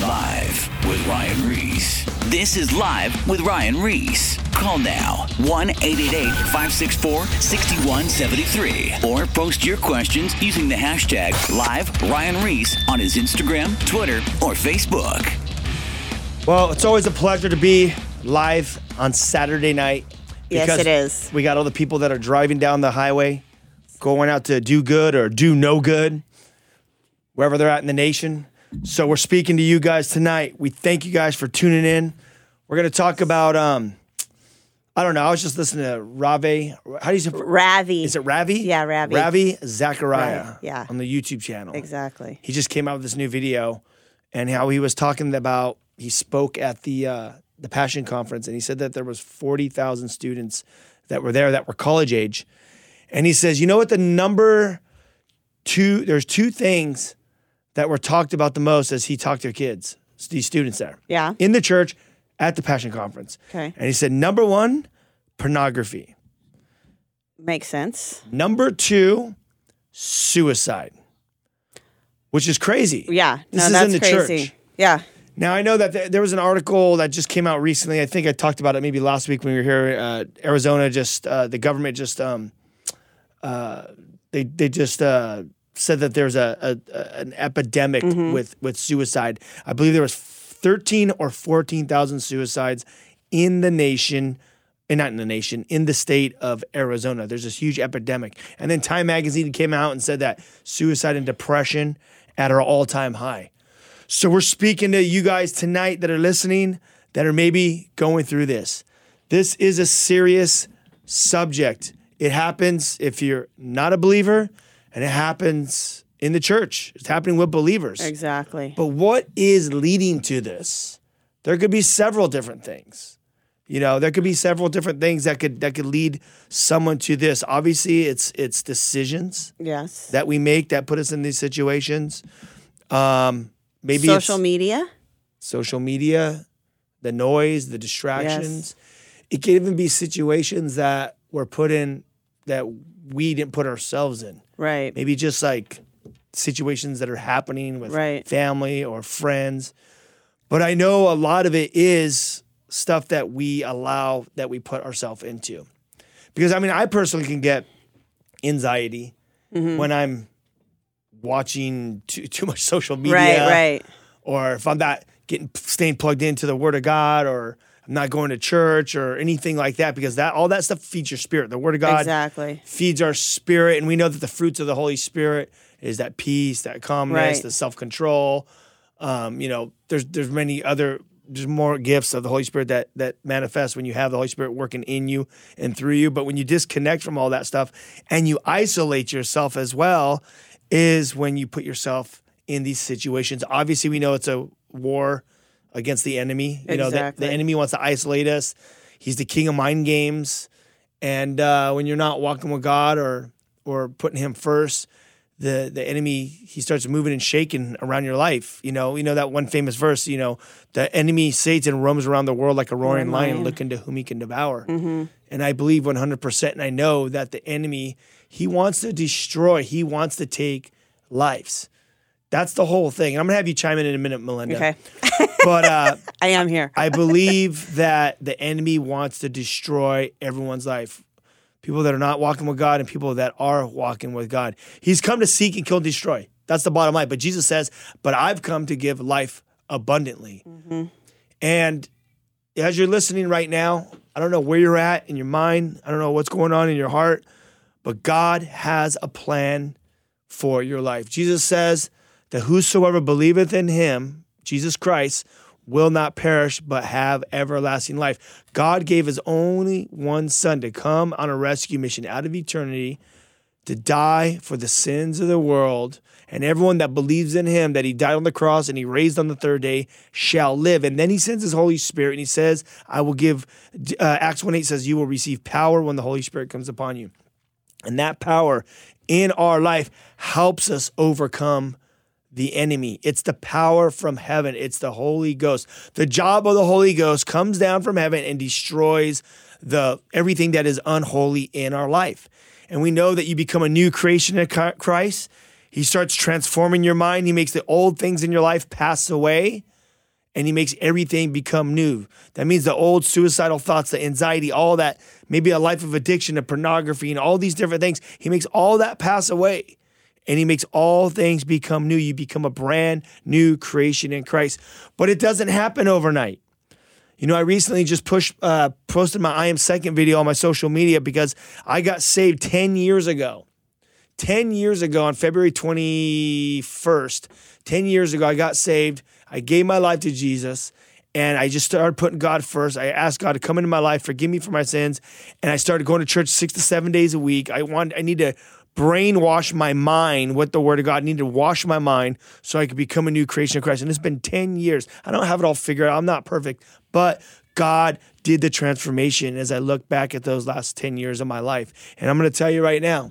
Live with Ryan Ries. This is Live with Ryan Ries. Call now 1 888 564 6173 or post your questions using the hashtag Live Ryan Ries on his Instagram, Twitter, or Facebook. Well, it's always a pleasure to be live on Saturday night. Yes, it is. We got all the people that are driving down the highway, going out to do good or do no good, wherever they're at in the nation. So we're speaking to you guys tonight. We thank you guys for tuning in. We're going to talk about, um, I don't know. I was just listening to Rave. How do you say? Ravi. Is it Ravi? Yeah, Ravi. Ravi Zachariah. Right, yeah. On the YouTube channel. Exactly. He just came out with this new video, and how he was talking about. He spoke at the uh, the Passion Conference, and he said that there was forty thousand students that were there that were college age, and he says, you know what the number two? There's two things that were talked about the most as he talked to kids, these students there, Yeah. in the church at the Passion Conference. Okay. And he said, number one, pornography. Makes sense. Number two, suicide, which is crazy. Yeah. This no, is that's in the crazy. church. Yeah. Now I know that th- there was an article that just came out recently. I think I talked about it maybe last week when we were here. Uh, Arizona just uh, the government just um, uh, they they just uh, said that there's a, a, an epidemic Mm-hmm. with with suicide. I believe there was thirteen or fourteen thousand suicides in the nation. And not in the nation, in the state of Arizona. There's this huge epidemic. And then Time Magazine came out and said that suicide and depression at our all time high. So we're speaking to you guys tonight that are listening that are maybe going through this. This is a serious subject. It happens if you're not a believer, and it happens in the church. It's happening with believers. Exactly. But what is leading to this? There could be several different things. You know, there could be several different things that could that could lead someone to this. Obviously, it's it's decisions yes. that we make that put us in these situations. Um, maybe Social media. social media, the noise, the distractions. Yes. It could even be situations that were put in that we didn't put ourselves in. Right. Maybe just like situations that are happening with Right. family or friends. But I know a lot of it is stuff that we allow that we put ourselves into. Because I mean, I personally can get anxiety Mm-hmm. when I'm watching too, too much social media Right. Right. or if I'm not getting staying plugged into the Word of God, or I'm not going to church or anything like that, because that all that stuff feeds your spirit. The Word of God Exactly. feeds our spirit, and we know that the fruits of the Holy Spirit is that peace, that calmness, Right. the self control. Um, you know, there's there's many other there's more gifts of the Holy Spirit that that manifest when you have the Holy Spirit working in you and through you. But when you disconnect from all that stuff and you isolate yourself as well, is when you put yourself in these situations. Obviously, we know it's a war against the enemy. You know, the, the enemy wants to isolate us. He's the king of mind games. And uh, when you're not walking with God or or putting Him first, the the enemy he starts moving and shaking around your life. You know, you know that one famous verse. You know, the enemy Satan roams around the world like a roaring lion, lion. looking to whom he can devour. And I believe 100, percent and I know that the enemy he wants to destroy. He wants to take lives. That's the whole thing. And I'm gonna have you chime in in a minute, Melinda. Okay. But uh, I am here. I believe that the enemy wants to destroy everyone's life. People that are not walking with God and people that are walking with God. He's come to seek and kill and destroy. That's the bottom line. But Jesus says, But I've come to give life abundantly. And as you're listening right now, I don't know where you're at in your mind, I don't know what's going on in your heart, but God has a plan for your life. Jesus says that whosoever believeth in him, Jesus Christ, will not perish but have everlasting life. God gave his only one son to come on a rescue mission out of eternity to die for the sins of the world. And everyone that believes in him, that he died on the cross and he raised on the third day, shall live. And then he sends his Holy Spirit and he says, I will give, uh, Acts 1 8 says, You will receive power when the Holy Spirit comes upon you. And that power in our life helps us overcome the enemy. It's the power from heaven. It's the Holy Ghost. The job of the Holy Ghost comes down from heaven and destroys the everything that is unholy in our life. And we know that you become a new creation in Christ. He starts transforming your mind. He makes the old things in your life pass away. and he makes everything become new. That means the old suicidal thoughts, the anxiety, all that, maybe a life of addiction to pornography and all these different things. He makes all that pass away and he makes all things become new. You become a brand new creation in Christ. But it doesn't happen overnight. You know, I recently just pushed, uh, posted my I am second video on my social media because I got saved 10 years ago. 10 years ago on February 21st, 10 years ago, I got saved. I gave my life to Jesus and I just started putting God first. I asked God to come into my life, forgive me for my sins, and I started going to church six to seven days a week. I want, I need to brainwash my mind with the Word of God. I to wash my mind so I could become a new creation of Christ. And it's been ten years. I don't have it all figured out. I'm not perfect, but God did the transformation as I look back at those last ten years of my life. And I'm going to tell you right now,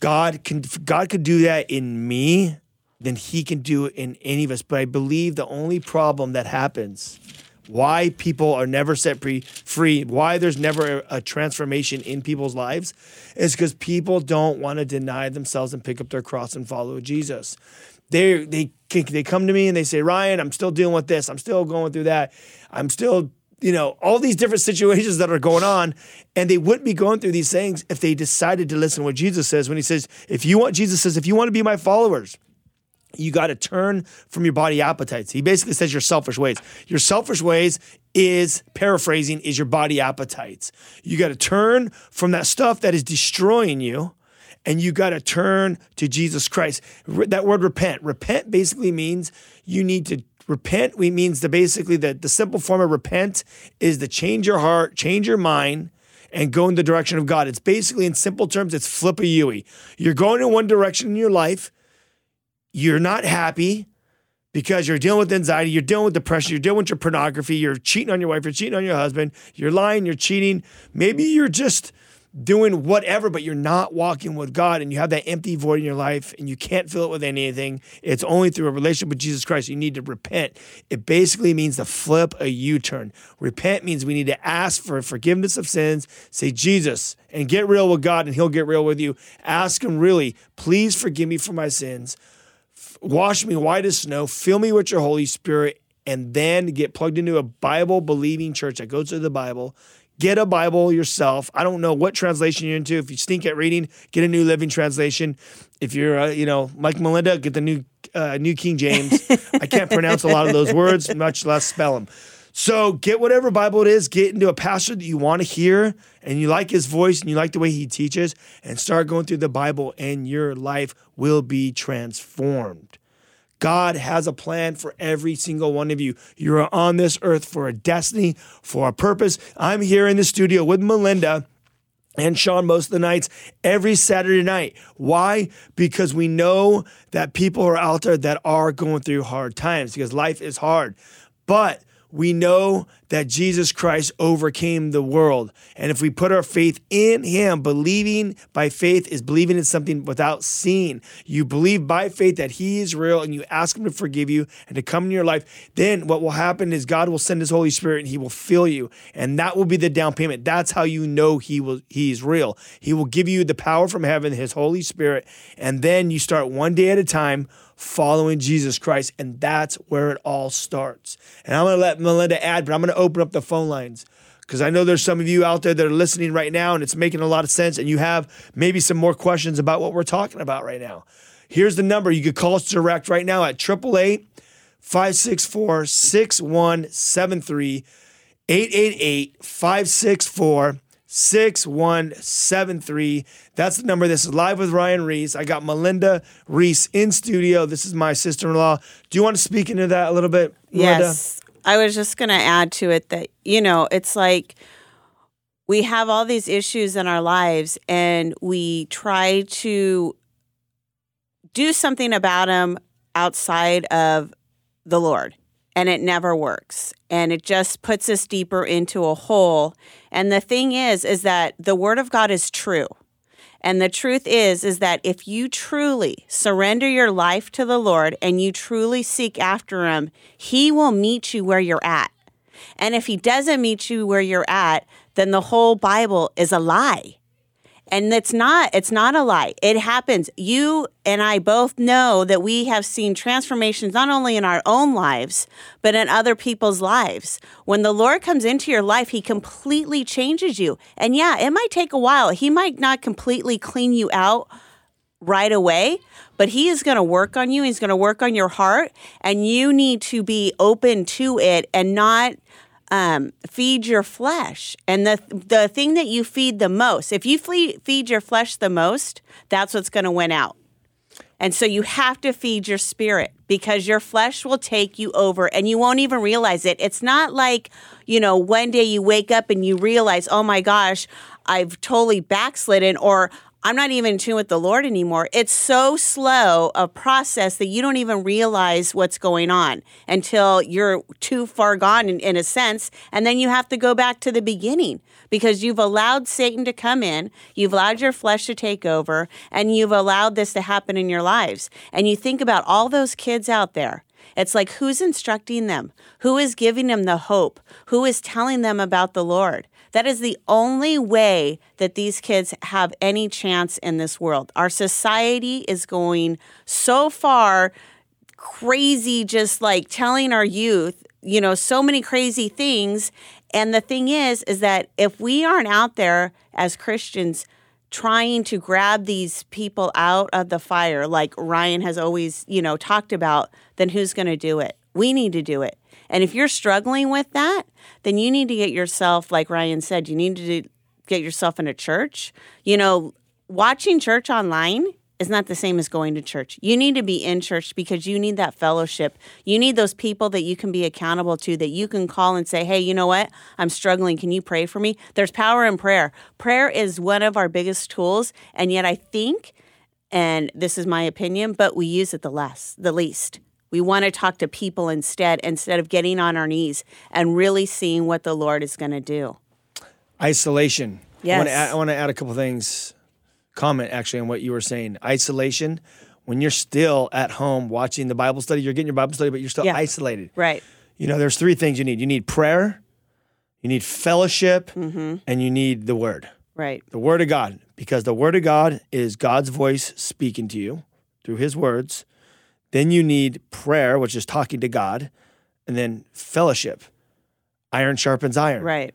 God can God could do that in me then he can do it in any of us. But I believe the only problem that happens, why people are never set free, free why there's never a, a transformation in people's lives, is because people don't want to deny themselves and pick up their cross and follow Jesus. They they they come to me and they say, Ryan, I'm still dealing with this. I'm still going through that. I'm still you know, all these different situations that are going on. And they wouldn't be going through these things if they decided to listen to what Jesus says when he says, if you want, Jesus says, if you want to be my followers, you got to turn from your body appetites. He basically says your selfish ways. Your selfish ways is paraphrasing is your body appetites. You got to turn from that stuff that is destroying you and you got to turn to Jesus Christ. That word repent, repent basically means you need to repent. We means the basically the, the simple form of repent is to change your heart, change your mind, and go in the direction of God. It's basically in simple terms, it's flip a Yui. You're going in one direction in your life you're not happy because you're dealing with anxiety, you're dealing with depression, you're dealing with your pornography, you're cheating on your wife, you're cheating on your husband, you're lying, you're cheating. Maybe you're just doing whatever, but you're not walking with God and you have that empty void in your life and you can't fill it with anything. It's only through a relationship with Jesus Christ. You need to repent. It basically means to flip a U turn. Repent means we need to ask for forgiveness of sins, say, Jesus, and get real with God and He'll get real with you. Ask Him, really, please forgive me for my sins wash me white as snow, fill me with your Holy Spirit, and then get plugged into a Bible believing church that goes to the Bible. Get a Bible yourself. I don't know what translation you're into. If you stink at reading, get a New Living Translation. If you're, uh, you know, Mike Melinda, get the new uh, New King James. I can't pronounce a lot of those words, much less spell them. So get whatever Bible it is, get into a pastor that you want to hear and you like his voice and you like the way he teaches, and start going through the Bible, and your life will be transformed. God has a plan for every single one of you. You are on this earth for a destiny, for a purpose. I'm here in the studio with Melinda and Sean most of the nights every Saturday night. Why? Because we know that people are out there that are going through hard times because life is hard. But we know that Jesus Christ overcame the world. And if we put our faith in him, believing by faith is believing in something without seeing. You believe by faith that he is real and you ask him to forgive you and to come in your life. Then what will happen is God will send his Holy Spirit and he will fill you. And that will be the down payment. That's how you know he will he's real. He will give you the power from heaven, his Holy Spirit, and then you start one day at a time following Jesus Christ. And that's where it all starts. And I'm going to let Melinda add, but I'm going to open up the phone lines because I know there's some of you out there that are listening right now and it's making a lot of sense. And you have maybe some more questions about what we're talking about right now. Here's the number. You could call us direct right now at 888 564 6173. 888 564 6173. That's the number. This is live with Ryan Ries. I got Melinda Ries in studio. This is my sister in law. Do you want to speak into that a little bit, Melinda? Yes. I was just going to add to it that, you know, it's like we have all these issues in our lives and we try to do something about them outside of the Lord and it never works and it just puts us deeper into a hole and the thing is is that the word of god is true. And the truth is is that if you truly surrender your life to the lord and you truly seek after him he will meet you where you're at. And if he doesn't meet you where you're at then the whole bible is a lie And it's not it's not a lie. It happens. You and I both know that we have seen transformations not only in our own lives, but in other people's lives. When the Lord comes into your life, he completely changes you. And yeah, it might take a while. He might not completely clean you out right away, but he is going to work on you. He's going to work on your heart, and you need to be open to it and not um, feed your flesh. And the the thing that you feed the most, if you feed feed your flesh the most, that's what's going to win out. And so you have to feed your spirit because your flesh will take you over and you won't even realize it. It's not like, you know, one day you wake up and you realize, oh my gosh, I've totally backslidden or I'm not even in tune with the Lord anymore. It's so slow a process that you don't even realize what's going on until you're too far gone in, in, a sense. And then you have to go back to the beginning because you've allowed Satan to come in, you've allowed your flesh to take over, and you've allowed this to happen in your lives. And you think about all those kids out there. It's like who's instructing them? Who is giving them the hope? Who is telling them about the Lord? That is the only way that these kids have any chance in this world. Our society is going so far crazy, just like telling our youth, you know, so many crazy things. And the thing is, is that if we aren't out there as Christians, trying to grab these people out of the fire like Ryan has always, you know, talked about, then who's going to do it? We need to do it. And if you're struggling with that, then you need to get yourself, like Ryan said, you need to get yourself in a church. You know, watching church online is not the same as going to church. You need to be in church because you need that fellowship. You need those people that you can be accountable to, that you can call and say, hey, you know what? I'm struggling. Can you pray for me? There's power in prayer. Prayer is one of our biggest tools. And yet I think, and this is my opinion, but we use it the less, the least. We want to talk to people instead, instead of getting on our knees and really seeing what the Lord is going to do. Isolation. Yes. I want, add, I want to add a couple things, comment actually on what you were saying. Isolation, when you're still at home watching the Bible study, you're getting your Bible study, but you're still Yeah. isolated. Right. You know, there's three things you need you need prayer, you need fellowship, Mm-hmm. and you need the word. Right. The word of God, because the word of God is God's voice speaking to you through his words. Then you need prayer, which is talking to God, and then fellowship. Iron sharpens iron. Right.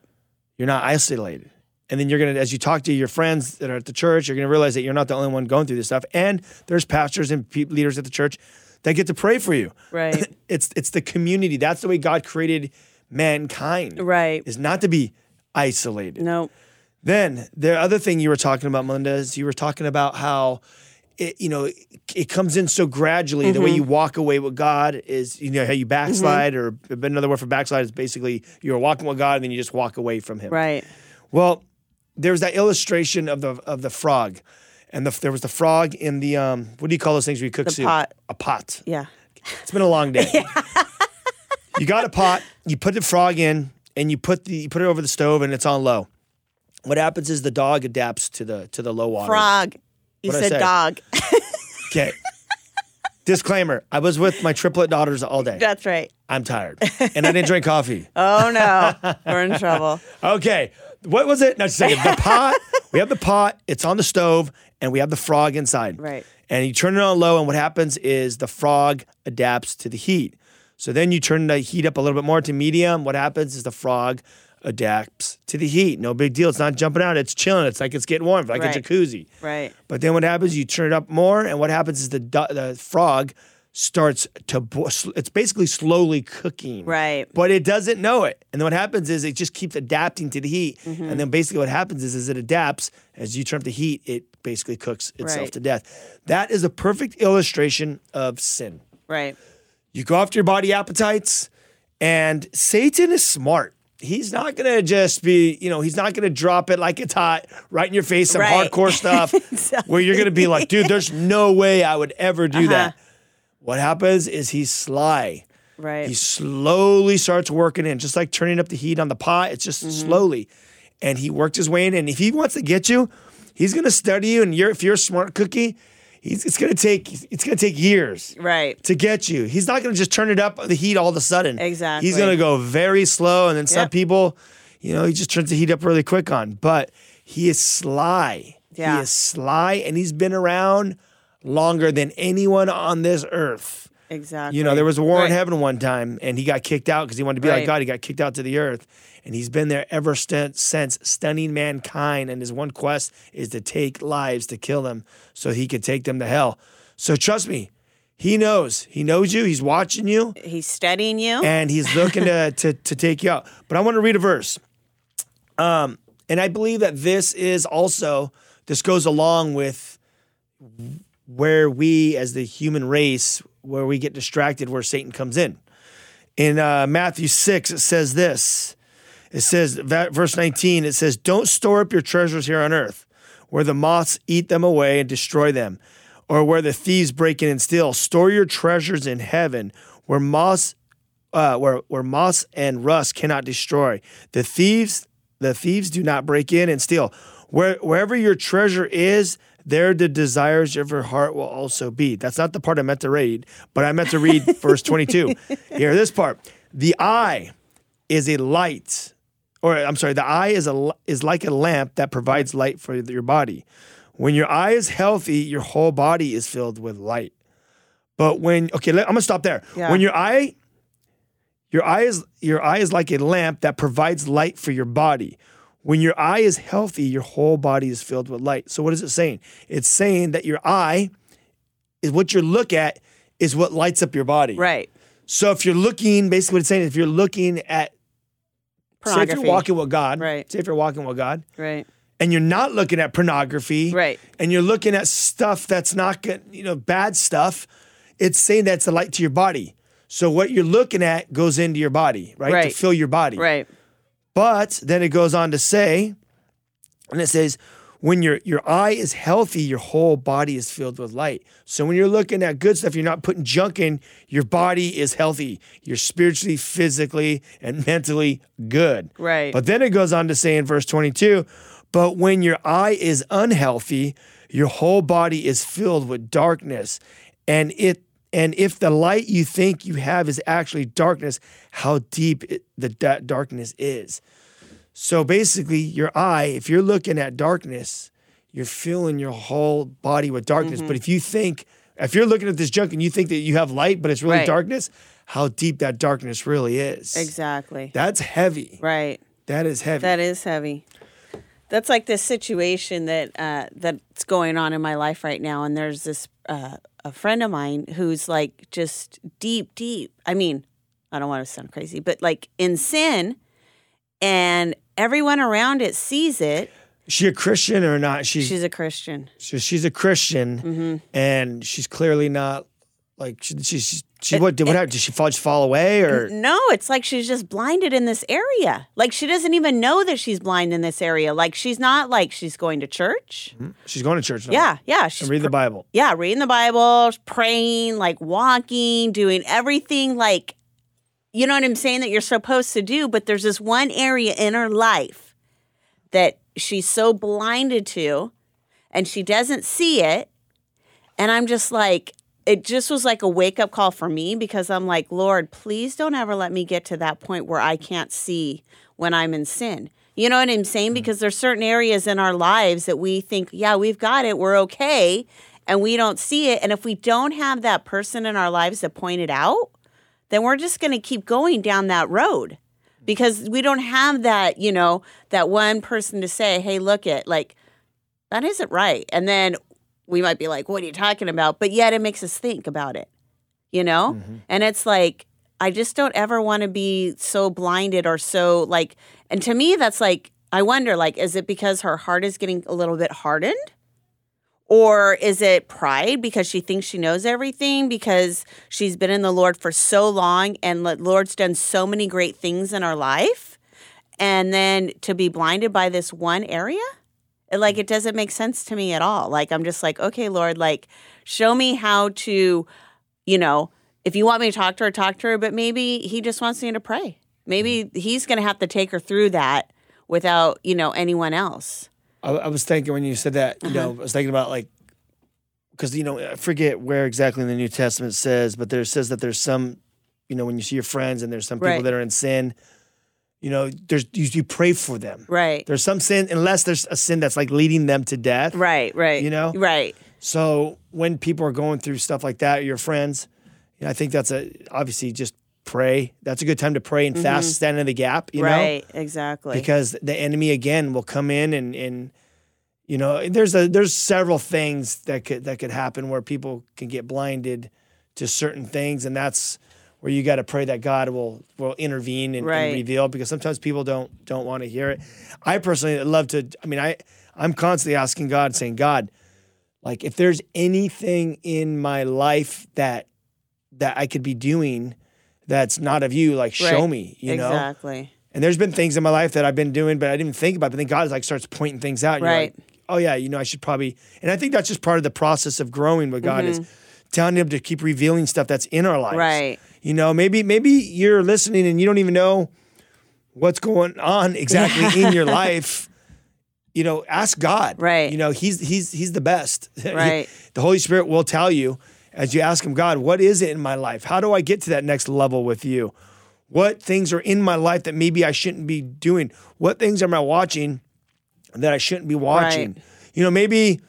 You're not isolated. And then you're going to, as you talk to your friends that are at the church, you're going to realize that you're not the only one going through this stuff. And there's pastors and pe- leaders at the church that get to pray for you. Right. it's it's the community. That's the way God created mankind. Right. Is not to be isolated. No. Then the other thing you were talking about, Melinda, is you were talking about how it, you know, it, comes in so gradually. The Mm-hmm. way you walk away with God is, you know, how you backslide, or another word for backslide is basically you're walking with God and then you just walk away from Him. Right. Well, there was that illustration of the of the frog, and the, there was the frog in the um, what do you call those things where you cook The soup? pot. A pot. Yeah. It's been a long day. you got a pot, you put the frog in, and you put the you put it over the stove, and it's on low. What happens is the dog adapts to the to the low water. Frog. You What'd said dog. Okay. Disclaimer: I was with my triplet daughters all day. That's right. I'm tired, and I didn't drink coffee. Oh no. We're in trouble. Okay. What was it? No, just a second. The pot. we have the pot. It's on the stove, and we have the frog inside. Right. And you turn it on low, and what happens is the frog adapts to the heat. So then you turn the heat up a little bit more to medium. What happens is the frog adapts to the heat. No big deal. It's not jumping out. It's chilling. It's like it's getting warm, like Right. a jacuzzi. Right. But then what happens? You turn it up more, and what happens is the the frog starts to. Bo- it's basically slowly cooking. Right. But it doesn't know it. And then what happens is it just keeps adapting to the heat. Mm-hmm. And then basically what happens is as it adapts, as you turn up the heat, it basically cooks itself Right. to death. That is a perfect illustration of sin. Right. You go after your body appetites, and Satan is smart. He's not gonna just be, you know, he's not gonna drop it like it's hot right in your face, some Right. hardcore stuff where you're gonna be like, dude, there's no way I would ever do uh-huh. that. What happens is he's sly. Right. He slowly starts working in, just like turning up the heat on the pot. It's just mm-hmm. slowly. And he worked his way in. And if he wants to get you, he's gonna study you. And you're if you're a smart cookie, he's it's gonna take it's gonna take years right. to get you. He's not going to just turn it up the heat all of a sudden. Exactly. He's going to go very slow, and then some Yep. people, you know, he just turns the heat up really quick on. But he is sly. Yeah. He is sly and he's been around longer than anyone on this earth. Exactly. You know, there was a war in heaven one time, and he got kicked out because he wanted to be like God. He got kicked out to the earth, and he's been there ever st- since, stunning mankind. And his one quest is to take lives, to kill them, so he could take them to hell. So trust me, he knows. He knows you. He's watching you, He's studying you. and he's looking to, to to take you out. But I want to read a verse, um, and I believe that this is also this goes along with where we as the human race where we get distracted where satan comes in in uh, matthew 6 it says this it says verse 19 it says don't store up your treasures here on earth where the moths eat them away and destroy them or where the thieves break in and steal store your treasures in heaven where moths uh, where where moss and rust cannot destroy. The thieves the thieves do not break in and steal. Where wherever your treasure is, there the desires of your heart will also be. That's not the part I meant to read, but I meant to read verse 22. Here, this part. The eye is a light, or I'm sorry, the eye is a is like a lamp that provides light for your body. When your eye is healthy, your whole body is filled with light. But when okay, let, I'm gonna stop there. Yeah. When your eye your eye is your eye is like a lamp that provides light for your body. When your eye is healthy, your whole body is filled with light. So what is it saying? It's saying that your eye is what you look at is what lights up your body. right. So if you're looking, basically what it's saying, if you're looking at say if you're walking with God, Right. say if you're walking with God, Right. and you're not looking at pornography, Right. and you're looking at stuff that's not good, you know, bad stuff, it's saying that's a light to your body. So what you're looking at goes into your body, right? To fill your body. Right. But then it goes on to say, and it says, when your your eye is healthy, your whole body is filled with light. So when you're looking at good stuff, you're not putting junk in, your body is healthy. You're spiritually, physically, and mentally good. Right. But then it goes on to say in verse 22, but when your eye is unhealthy, your whole body is filled with darkness. And it and if the light you think you have is actually darkness, how deep it, the da- darkness is. So basically, your eye, if you're looking at darkness, you're filling your whole body with darkness. Mm-hmm. But if you think, if you're looking at this junk and you think that you have light, but it's really Right. darkness, how deep that darkness really is. Exactly. That's heavy. Right. That is heavy. That is heavy. That's like this situation that uh, that's going on in my life right now, and there's this uh, a friend of mine who's like just deep, deep. I mean, I don't want to sound crazy, but like in sin, and everyone around it sees it. Is she a Christian or not? She's She's a Christian. so she's a Christian, Mm-hmm. and she's clearly not like she. She, she, what did what happened? Did she fall, just fall away or? No, it's like she's just blinded in this area. Like she doesn't even know that she's blind in this area. Like she's not like she's going to church. She's going to church now. Yeah, yeah. She's And read the Bible. yeah, reading the Bible, praying, like walking, doing everything like you know what I'm saying that you're supposed to do, but there's this one area in her life that she's so blinded to and she doesn't see it. And I'm just like it just was like a wake up call for me because I'm like, Lord, please don't ever let me get to that point where I can't see when I'm in sin. You know what I'm saying? Mm-hmm. Because there's certain areas in our lives that we think, yeah, we've got it, we're okay, and we don't see it. And if we don't have that person in our lives that point it out, then we're just going to keep going down that road because we don't have that, you know, that one person to say, hey, look it, like, that isn't right. And then we might be like, what are you talking about? But yet it makes us think about it, you know? Mm-hmm. And it's like, I just don't ever want to be so blinded or so like, and to me, that's like, I wonder, like, is it because her heart is getting a little bit hardened? Or is it pride because she thinks she knows everything because she's been in the Lord for so long and the Lord's done so many great things in our life? And then to be blinded by this one area? Like it doesn't make sense to me at all. Like I'm just like, okay, Lord, like show me how to, you know, if you want me to talk to her, talk to her, but maybe he just wants me to pray. Maybe he's going to have to take her through that without, you know, anyone else. I, I was thinking when you said that, you Uh-huh. know, I was thinking about like, because you know, I forget where exactly in the New Testament says, but there says that there's some, you know, when you see your friends and there's some people Right. that are in sin, You know, there's you, you pray for them. Right. There's some sin, unless there's a sin that's like leading them to death. Right, right. You know? Right. So when people are going through stuff like that, your friends, you know, I think that's a obviously just pray. That's a good time to pray and fast, stand in the gap. You know, Mm-hmm. right, exactly. because the enemy again will come in and and you know there's a there's several things that could that could happen where people can get blinded to certain things and that's where you got to pray that God will will intervene and, and reveal because sometimes people don't don't want to hear it. I personally love to I mean I I'm constantly asking God saying God like if there's anything in my life that that I could be doing that's not of you like show Right. me you know exactly. and there's been things in my life that I've been doing, but I didn't think about. it. But then God like starts pointing things out. Right. like, oh yeah, you know, I should probably. And I think that's just part of the process of growing with God is telling Him to keep revealing stuff that's in our lives. Mm-hmm. Right. You know, maybe maybe you're listening and you don't even know what's going on exactly in your life. You know, ask God. Right. You know, He's He's He's the best. Right. the Holy Spirit will tell you as you ask Him, God, what is it in my life? How do I get to that next level with you? What things are in my life that maybe I shouldn't be doing? What things am I watching that I shouldn't be watching? Right. You know, maybe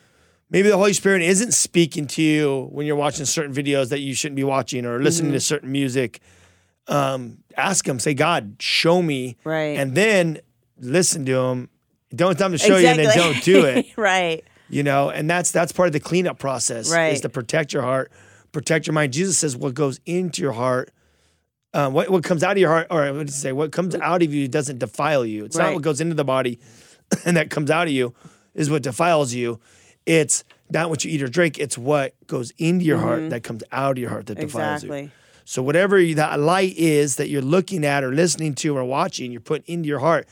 maybe the Holy Spirit isn't speaking to you when you're watching certain videos that you shouldn't be watching or listening Mm-hmm. to certain music. Um, ask him, say, God, show me. Right. And then listen to him. Don't tell him to show you and then don't do it right. You know and that's that's part of the cleanup process is to protect your heart protect your mind. Jesus says what goes into your heart uh, what, what comes out of your heart or what did he say? What comes out of you doesn't defile you. It's not what goes into the body and that comes out of you is what defiles you. It's not what you eat or drink. It's what goes into your heart that comes out of your heart that defiles you. Mm-hmm. So whatever you- that light is that you're looking at or listening to or watching, you're putting into your heart.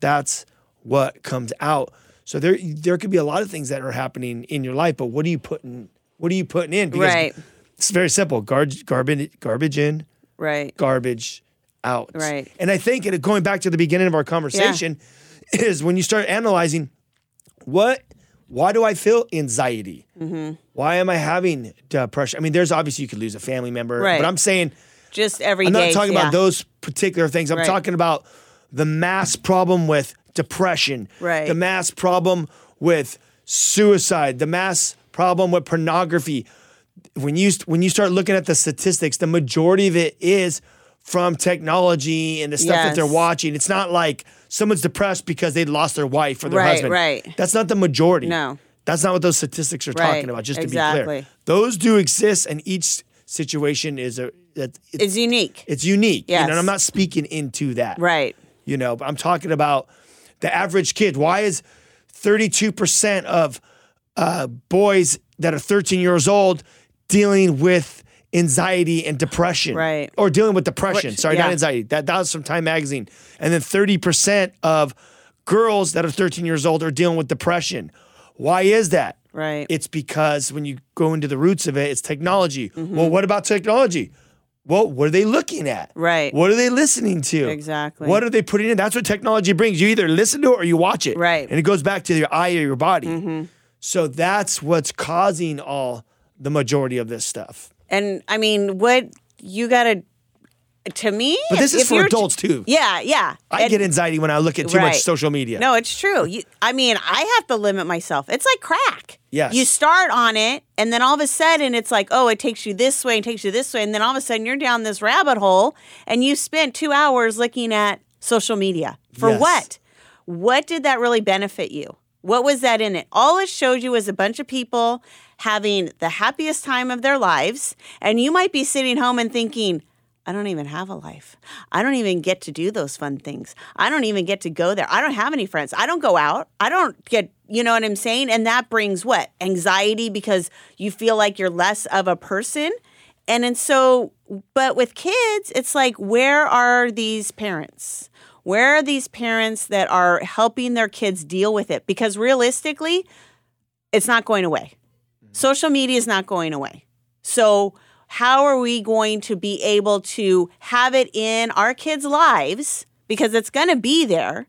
That's what comes out. So there there could be a lot of things that are happening in your life, but what are you putting what are you putting in? Because Right. it's very simple. Garbage garbage garbage in, Right. garbage out. Right. And I think and going back to the beginning of our conversation is when you start analyzing what why do I feel anxiety? Mm-hmm. Why am I having depression? I mean, there's obviously you could lose a family member, Right. but I'm saying Just every I'm not day, talking yeah. about those particular things. I'm Right. talking about the mass problem with depression, Right. the mass problem with suicide, the mass problem with pornography. When you when you start looking at the statistics, the majority of it is from technology and the stuff that they're watching. It's not like someone's depressed because they lost their wife or their Right, husband. right. That's not the majority. No. That's not what those statistics are Right, talking about, just to be clear. Those do exist and each situation is a that it's, It's unique. it's unique. You know, and I'm not speaking into that. Right. You know, but I'm talking about the average kid. Why is 32% of uh, boys that are 13 years old dealing with anxiety and depression? Right. Or dealing with depression. What- Sorry, not anxiety. That, that was from Time Magazine. And then 30% of girls that are 13 years old are dealing with depression. Why is that? Right. It's because when you go into the roots of it, it's technology. Mm-hmm. Well, what about technology? Well, what are they looking at? Right. What are they listening to? Exactly. What are they putting in? That's what technology brings. You either listen to it or you watch it. Right. Mm-hmm. And it goes back to your eye or your body. So that's what's causing all the majority of this stuff. And I mean, what you got to, to me, But this is for adults too. Yeah, yeah. I And- get anxiety when I look at too much social media. No, it's true. You, I mean, I have to limit myself. It's like crack. Yes. You start on it, and then all of a sudden, it's like, oh, it takes you this way and takes you this way. And then all of a sudden, you're down this rabbit hole, and you spent two hours looking at social media. For Yes. what? What did that really benefit you? What was that in it? All it showed you was a bunch of people having the happiest time of their lives. And you might be sitting home and thinking, I don't even have a life. I don't even get to do those fun things. I don't even get to go there. I don't have any friends. I don't go out. I don't get, you know what I'm saying? And that brings what? Anxiety because you feel like you're less of a person. And and so but with kids, it's like where are these parents? Where are these parents that are helping their kids deal with it? Because realistically, it's not going away. Mm-hmm. Social media is not going away. So, how are we going to be able to have it in our kids' lives? Because it's going to be there,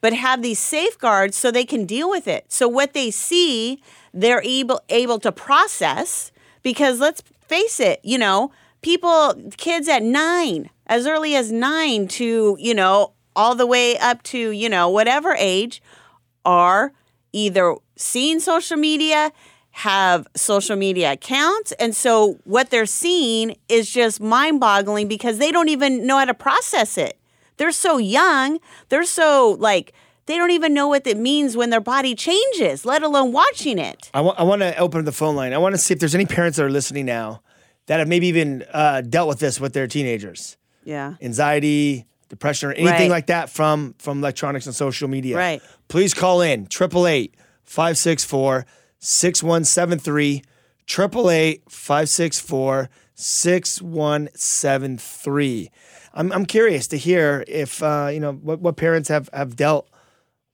but have these safeguards so they can deal with it. So, what they see, they're able, able to process. Because let's face it, you know, people, kids at nine, as early as nine to, you know, all the way up to, you know, whatever age are either seeing social media, have social media accounts. And so what they're seeing is just mind boggling because they don't even know how to process it. They're so young. They're so like, they don't even know what it means when their body changes, let alone watching it. I want I want to open the phone line. I want to see if there's any parents that are listening now that have maybe even uh, dealt with this with their teenagers, Yeah. anxiety, depression, or anything Right. like that from from electronics and social media. Right. Please call in 888 564 6173 888 564 6173. I'm I'm curious to hear if uh, you know what, what parents have have dealt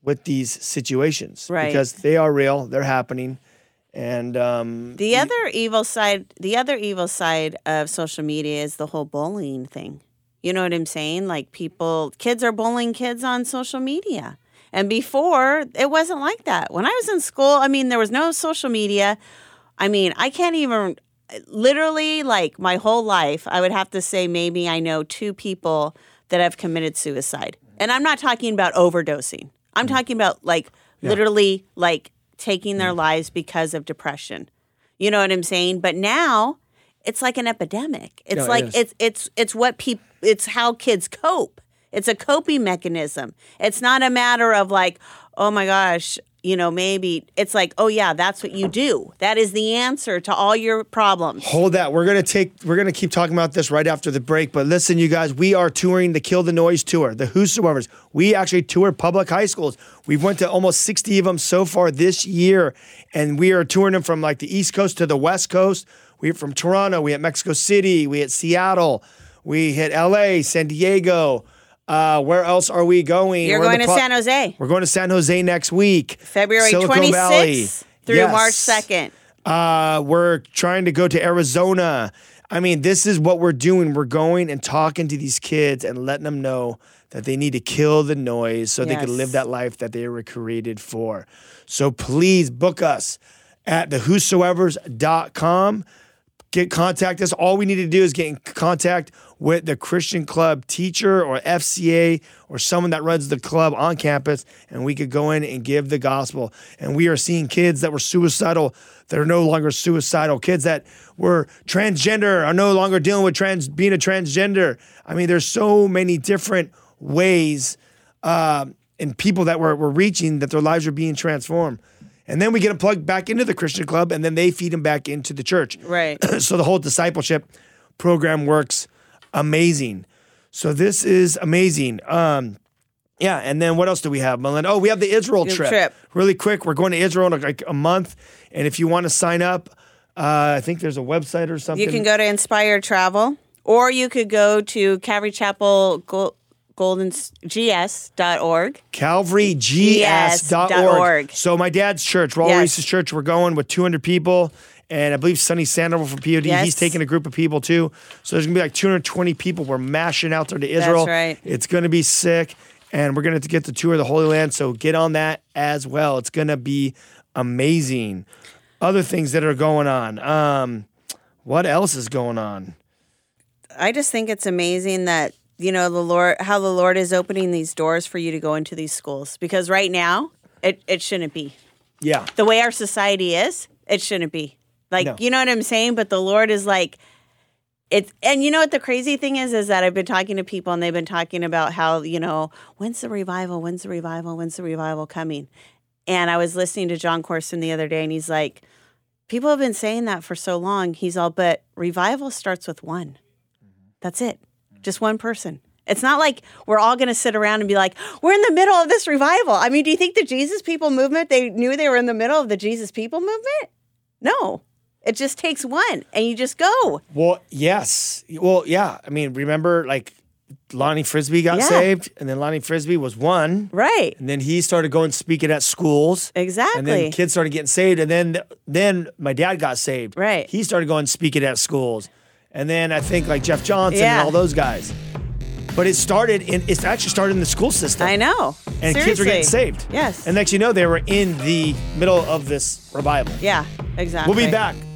with these situations Right. because they are real, they're happening, and um, The other evil side, the other evil side of social media is the whole bullying thing. You know what I'm saying? Like people, kids are bullying kids on social media. And before, it wasn't like that. When I was in school, I mean, there was no social media. I mean, I can't even literally like my whole life, I would have to say maybe I know two people that have committed suicide. And I'm not talking about overdosing. I'm mm-hmm. talking about like literally like taking their mm. lives because of depression. You know what I'm saying? But now it's like an epidemic. It's Yeah, like is. it's it's it's what people it's how kids cope. It's a coping mechanism. It's not a matter of like, oh my gosh, you know, maybe it's like, oh yeah, that's what you do. That is the answer to all your problems. Hold that. We're gonna take. We're gonna keep talking about this right after the break. But listen, you guys, we are touring the Kill the Noise tour, the Whosoever's. We actually tour public high schools. We've went to almost sixty of them so far this year, and we are touring them from like the East Coast to the West Coast. We're from Toronto. We hit Mexico City. We hit Seattle. We hit L.A., San Diego. Uh, where else are we going? You're We're going to pro- San Jose, We're going to San Jose next week. February Silicon Valley. 26th through Yes. March 2nd. Uh, we're trying to go to Arizona. I mean, this is what we're doing. We're going and talking to these kids and letting them know that they need to kill the noise so they can Yes. live that life that they were created for. So please book us at thewhosoevers.com. Get contact us. All we need to do is get in contact with the Christian Club teacher or FCA or someone that runs the club on campus, and we could go in and give the gospel. And we are seeing kids that were suicidal that are no longer suicidal. Kids that were transgender are no longer dealing with trans being a transgender. I mean, there's so many different ways um, and people that we're, we're reaching that their lives are being transformed. And then we get them plugged back into the Christian club, and then they feed them back into the church. Right. so the whole discipleship program works amazing. So this is amazing. Um, yeah, and then what else do we have, Melinda? Oh, we have the Israel trip. trip. Really quick, we're going to Israel in like a month, and if you want to sign up, uh, I think there's a website or something. You can go to Inspire Travel, or you could go to Calvary Chapel Gol- Golden GS.org. CalvaryGS.org. GS.org. So my dad's church, Raul Yes. Ries's church, we're going with 200 people. And I believe Sonny Sandoval from POD, Yes. he's taking a group of people too. So there's gonna be like 220 people. We're mashing out there to Israel. That's right. It's gonna be sick. And we're gonna get to tour the Holy Land. So get on that as well. It's gonna be amazing. Other things that are going on. Um, what else is going on? I just think it's amazing that you know the Lord, how the Lord is opening these doors for you to go into these schools. Because right now, it it shouldn't be Yeah. the way our society is. It shouldn't be like No. you know what I'm saying. But the Lord is like. It's and you know what the crazy thing is is that I've been talking to people and they've been talking about how you know when's the revival? When's the revival? When's the revival coming? And I was listening to Jon Courson the other day and he's like people have been saying that for so long. He's all but revival starts with one. Mm-hmm. That's it. Mm-hmm. Just one person. It's not like we're all going to sit around and be like we're in the middle of this revival. I mean do you think the Jesus people movement they knew they were in the middle of the Jesus people movement? No it just takes one and you just go Well, yes. Well, yeah. I mean, remember like Lonnie Frisbee got Yeah. saved, and then Lonnie Frisbee was one, right and then he started going speaking at schools, exactly and then kids started getting saved, and then then my dad got saved. Right. He started going speaking at schools, and then I think like Jeff Johnson Yeah. and all those guys. But it started in it's actually started in the school system. I know And kids were getting saved. yes And next you know, they were in the middle of this revival. yeah exactly We'll be back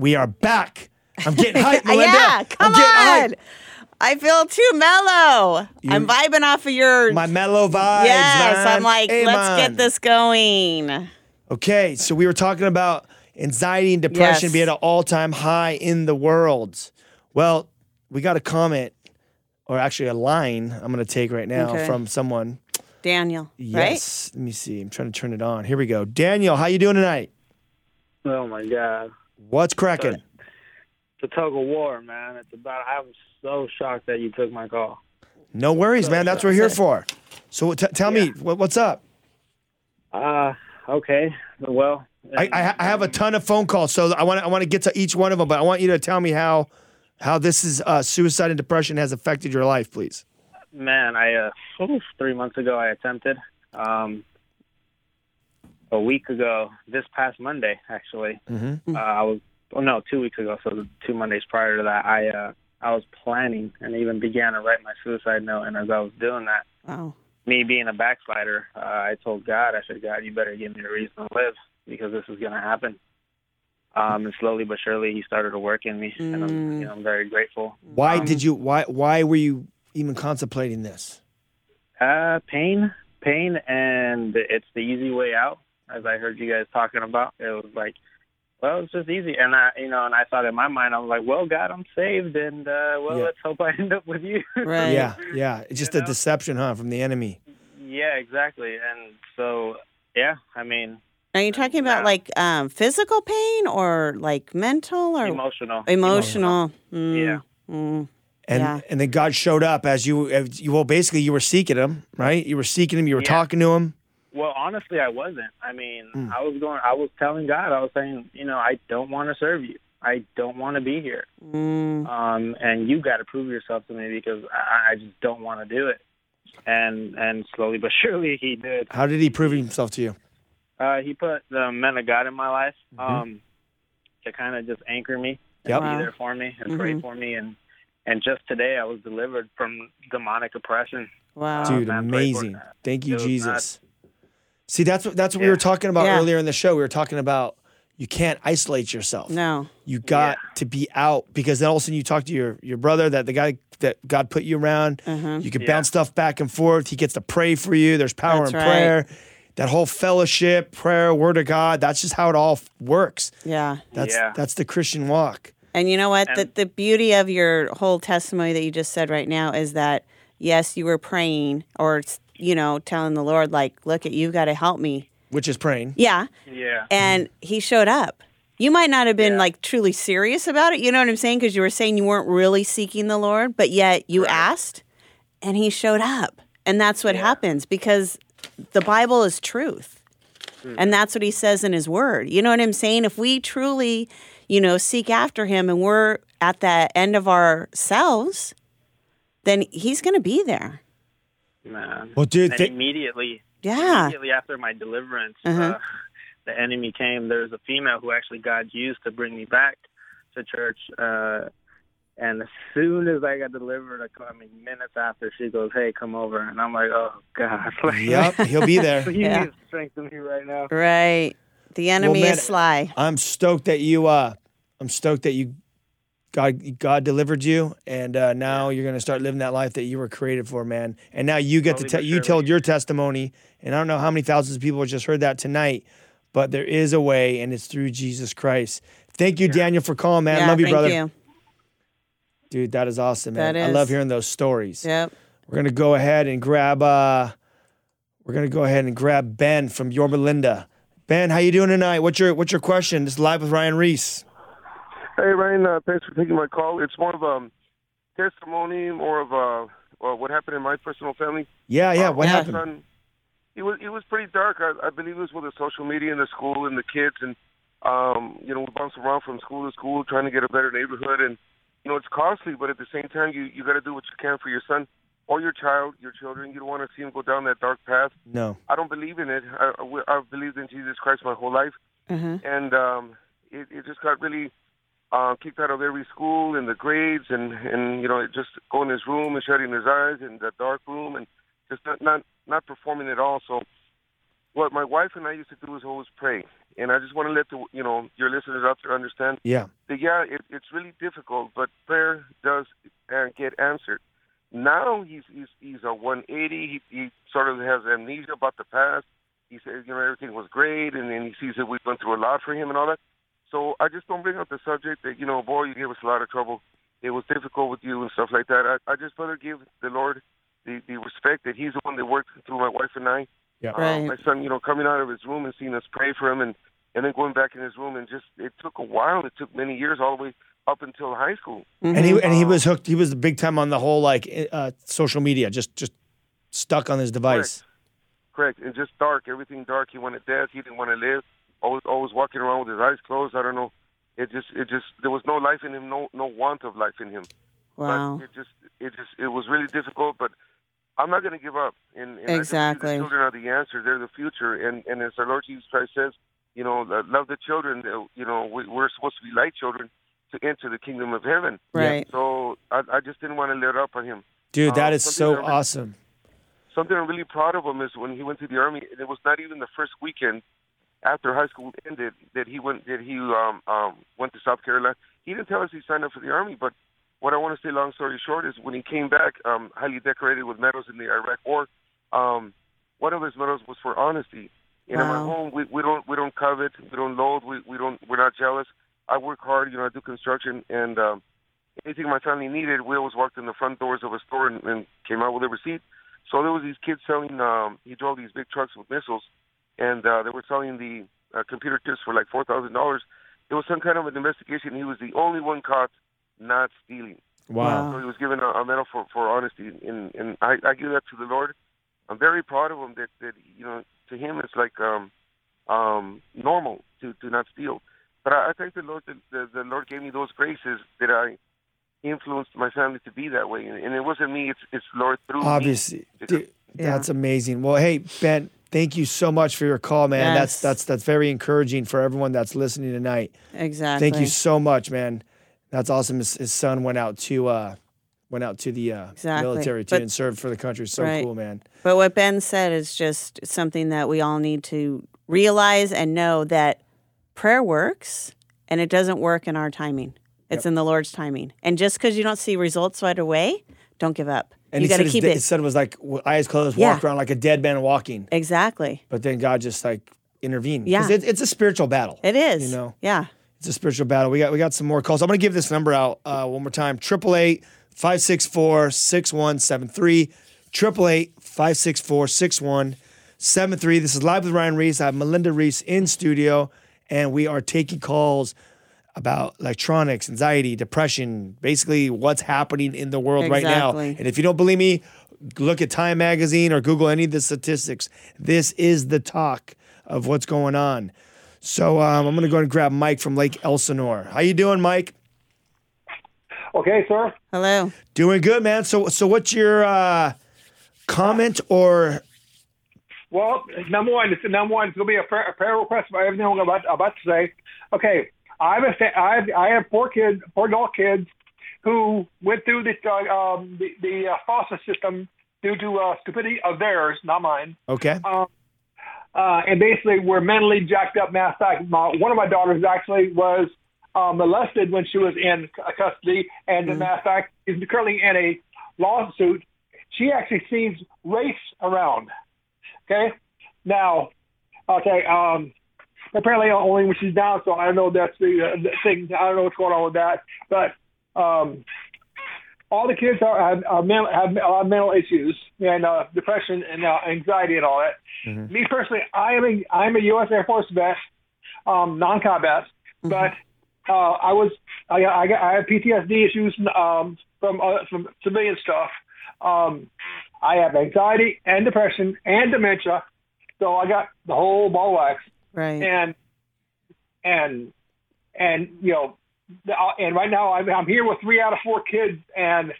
we are back. I'm getting hyped, Melinda. yeah, come I'm getting on. I feel too mellow. I'm vibing off of your. My mellow vibes. yes, man. I'm like, Hey, let's man. get this going. Okay, so we were talking about anxiety and depression Yes. being at an all-time high in the world. Well, we got a comment, or actually a line I'm going to take right now Okay. from someone. Daniel, right? Yes. Let me see. I'm trying to turn it on. Here we go. Daniel, how you doing tonight? Oh my god. What's cracking? It's a tug of war, man. It's about I'm so shocked that you took my call. No worries, man. That's what we're here for. So t- tell me, what, what's up? Uh okay. Well I, I, I have a ton of phone calls, so I want to I want to get to each one of them, but I want you to tell me how how this is uh, suicide and depression has affected your life, please. man, I uh three months ago I attempted. Um a week ago, this past Monday actually. Mm-hmm. Uh, I was oh no, two weeks ago, so the two Mondays prior to that, I uh I was planning and even began to write my suicide note and as I was doing that, Wow. me being a backslider, uh, I told God, I said, God, you better give me a reason to live because this is going to happen. Um, and slowly but surely, He started to work in me, and I'm, you know, I'm very grateful. Why Um, did you why why were you even contemplating this? Uh, pain, pain, and it's the easy way out. As I heard you guys talking about, it was like, well, it's just easy. And I, you know, and I thought in my mind, I was like, well, God, I'm saved, and uh, well, Yeah. let's hope I end up with you. Right. Yeah, yeah. It's just You a know? deception, huh, from the enemy. yeah, exactly. And so, yeah, I mean, Are you talking about Yeah. like um, physical pain or like mental or emotional. emotional? Mm, Yeah. mm. And Yeah. and then God showed up as you as you well basically you were seeking him, right? You were seeking him, you were Yeah. talking to him. Well, honestly, I wasn't. I mean, Mm. I was going. I was telling God. I was saying, you know, I don't want to serve you. I don't want to be here. Mm. Um, and you got to prove yourself to me because I, I just don't want to do it. And and slowly but surely, he did. How did he prove himself to you? Uh, he put the men of God in my life Mm-hmm. um, to kind of just anchor me and be there for me and pray Mhm. for me. And and just today, I was delivered from demonic oppression. Wow. Dude, man, pray for amazing. Thank you, Jesus. nuts. See, that's what that's what we were talking about Yeah. earlier in the show. We were talking about you can't isolate yourself. No. You got Yeah. to be out because then all of a sudden you talk to your your brother that the guy that God put you around. Uh-huh. You can Yeah. bounce stuff back and forth. He gets to pray for you. There's power That's in right. prayer. That whole fellowship, prayer, word of God. That's just how it all f- works. Yeah. That's Yeah. that's the Christian walk. And you know what? The, And- the beauty of your whole testimony that you just said right now is that, yes, you were praying or, you know, telling the Lord, like, look at you, got to help me. Which is praying. Yeah. Yeah. And he showed up. You might not have been Yeah. like truly serious about it. You know what I'm saying? Because you were saying you weren't really seeking the Lord, but yet you asked and he showed up. And that's what happens because the Bible is truth. Mm-hmm. And that's what he says in his word. You know what I'm saying? If we truly, you know, seek after him and we're at the end of ourselves, then he's going to be there. Man. Well, dude, and thi- immediately, Yeah. immediately after my deliverance, Uh-huh. uh, the enemy came. There was a female who actually God used to bring me back to church. Uh, and as soon as I got delivered, I co- mean, minutes after, she goes, "Hey, come over," and I'm like, "Oh God!" Like, Yep, he'll be there. you Yeah. need to strengthen me right now. Right. The enemy man, is sly. I'm stoked that you uh I'm stoked that you God God delivered you and uh, now you're gonna start living that life that you were created for, man. And now you get to tell you surely. told your testimony, and I don't know how many thousands of people just heard that tonight, but there is a way and it's through Jesus Christ. Thank you, Daniel, for calling, man. yeah, Love you, brother. thank brother. you. Dude, that is awesome, man. That I love hearing those stories. Yep. We're gonna go ahead and grab uh we're gonna go ahead and grab Ben from Yorba Linda. Ben, how you doing tonight? What's your what's your question? This is live with Ryan Ries. Hey, Ryan, uh, thanks for taking my call. It's more of a testimony, more of a uh, what happened in my personal family. Yeah, yeah. Uh, What my happened? Son, it was it was pretty dark. I, I believe it was with the social media and the school and the kids, and Um, you know, we bounce around from school to school trying to get a better neighborhood, and you know it's costly. But at the same time, you you got to do what you can for your son or your child, your children. You don't want to see them go down that dark path. No. I don't believe in it. I, I, I've believed in Jesus Christ my whole life, Mhm. and um, it, it just got really uh, kicked out of every school and the grades, and and you know, just go in his room and shutting his eyes in the dark room, and just not not not performing at all. So, what my wife and I used to do is always pray, and I just want to let the you know your listeners out there understand Yeah. that yeah, it, it's really difficult, but prayer does uh, get answered. Now he's he's he's a 180. He, he sort of has amnesia about the past. He says you know everything was great, and then he sees that we've went through a lot for him and all that. So I just don't bring up the subject that you know, boy, you gave us a lot of trouble. It was difficult with you and stuff like that. I, I just rather give the Lord the the respect that He's the one that worked through my wife and I. Yeah. Uh, Right. my son, you know, coming out of his room and seeing us pray for him, and and then going back in his room, and just it took a while. It took many years, all the way up until high school. And he and he was hooked. He was big time on the whole like uh, social media, just just stuck on his device. Correct, and just dark, everything dark. He wanted death. He didn't want to live. Always, always walking around with his eyes closed. I don't know. It just, it just, there was no life in him, no, no want of life in him. Wow. But it just, it just, it was really difficult. But I'm not going to give up. And, and I just believe Exactly. the children are the answer. They're the future. And and as our Lord Jesus Christ says, you know, love the children. You know, we, we're supposed to be like children to enter the kingdom of heaven. Right. So I, I just didn't want to let up on him. Dude, that Uh, is so that really- awesome. something I'm really proud of him is when he went to the army. and It was not even the first weekend after high school ended that he went that he um, um, went to South Carolina. He didn't tell us he signed up for the army, but what I want to say, long story short, is when he came back, um, highly decorated with medals in the Iraq War. Um, one of his medals was for honesty. And in my home, we, we don't we don't covet, we don't loathe, we, we don't we're not jealous. I work hard, you know. I do construction, and um, anything my family needed, we always walked in the front doors of a store and, and came out with a receipt. So there was these kids selling. Um, he drove these big trucks with missiles, and uh, they were selling the uh, computer chips for like four thousand dollars. There was some kind of an investigation. He was the only one caught not stealing. Wow. So he was given a, a medal for, for honesty, and and I, I give that to the Lord. I'm very proud of him that that you know to him it's like um um normal to to not steal. But I, I thank the Lord that the, the Lord gave me those graces that I influenced my family to be that way, and, and it wasn't me. It's it's Lord through me. Obviously, Because- dude, that's amazing. Well, hey Ben, thank you so much for your call, man. That's Yes. that's that's very encouraging for everyone that's listening tonight. Exactly. Thank you so much, man. That's awesome. His, his son went out to uh went out to the uh, Exactly. military too But- and served for the country. So Right. cool, man. But what Ben said is just something that we all need to realize and know that prayer works and it doesn't work in our timing. It's in the Lord's timing. And just because you don't see results right away, don't give up. And you got said to his, keep da- it. his son was like eyes closed, Yeah. walk around like a dead man walking. Exactly. But then God just like intervened. Yeah. it, it's a spiritual battle. It is. You know. Yeah. It's a spiritual battle. We got we got some more calls. I'm gonna give this number out uh, one more time. Triple eight five six four six one seven three. Triple eight five six four six one seven three. This is live with Ryan Ries. I have Melinda Ries in studio, and we are taking calls about electronics, anxiety, depression, basically what's happening in the world right now. And if you don't believe me, look at Time Magazine or Google any of the statistics. This is the talk of what's going on. So um, I'm going to go and grab Mike from Lake Elsinore. How you doing, Mike? Okay, sir. Hello. Doing good, man. So so what's your uh, comment or Well, number one, it's number one. It's gonna be a prayer, a prayer request about everything I'm about, about to say. Okay, I have a fa- I have, I have four kids, four adult kids, who went through the uh, um, the, the uh, foster system due to uh, stupidity of theirs, not mine. okay? Um, uh, and basically were mentally jacked up. Matter of my, one of my daughters actually was uh, molested when she was in c- custody, and Mm. as a matter of fact, is currently in a lawsuit. She actually sees race around. Okay, now, okay, um, apparently only when she's down, so I don't know that's the, uh, the thing. I don't know what's going on with that, but um, all the kids are, have, are mental, have a lot of mental issues and uh, depression and uh, anxiety and all that. Me personally, I am a I'm a U.S. Air Force vet, um, non-combat, but uh, I was I I, got, I have PTSD issues um, from uh, from civilian stuff. Um, I have anxiety and depression and dementia, so I got the whole ball of wax. Right. And and and you know, uh, and right now I'm, I'm here with three out of four kids, and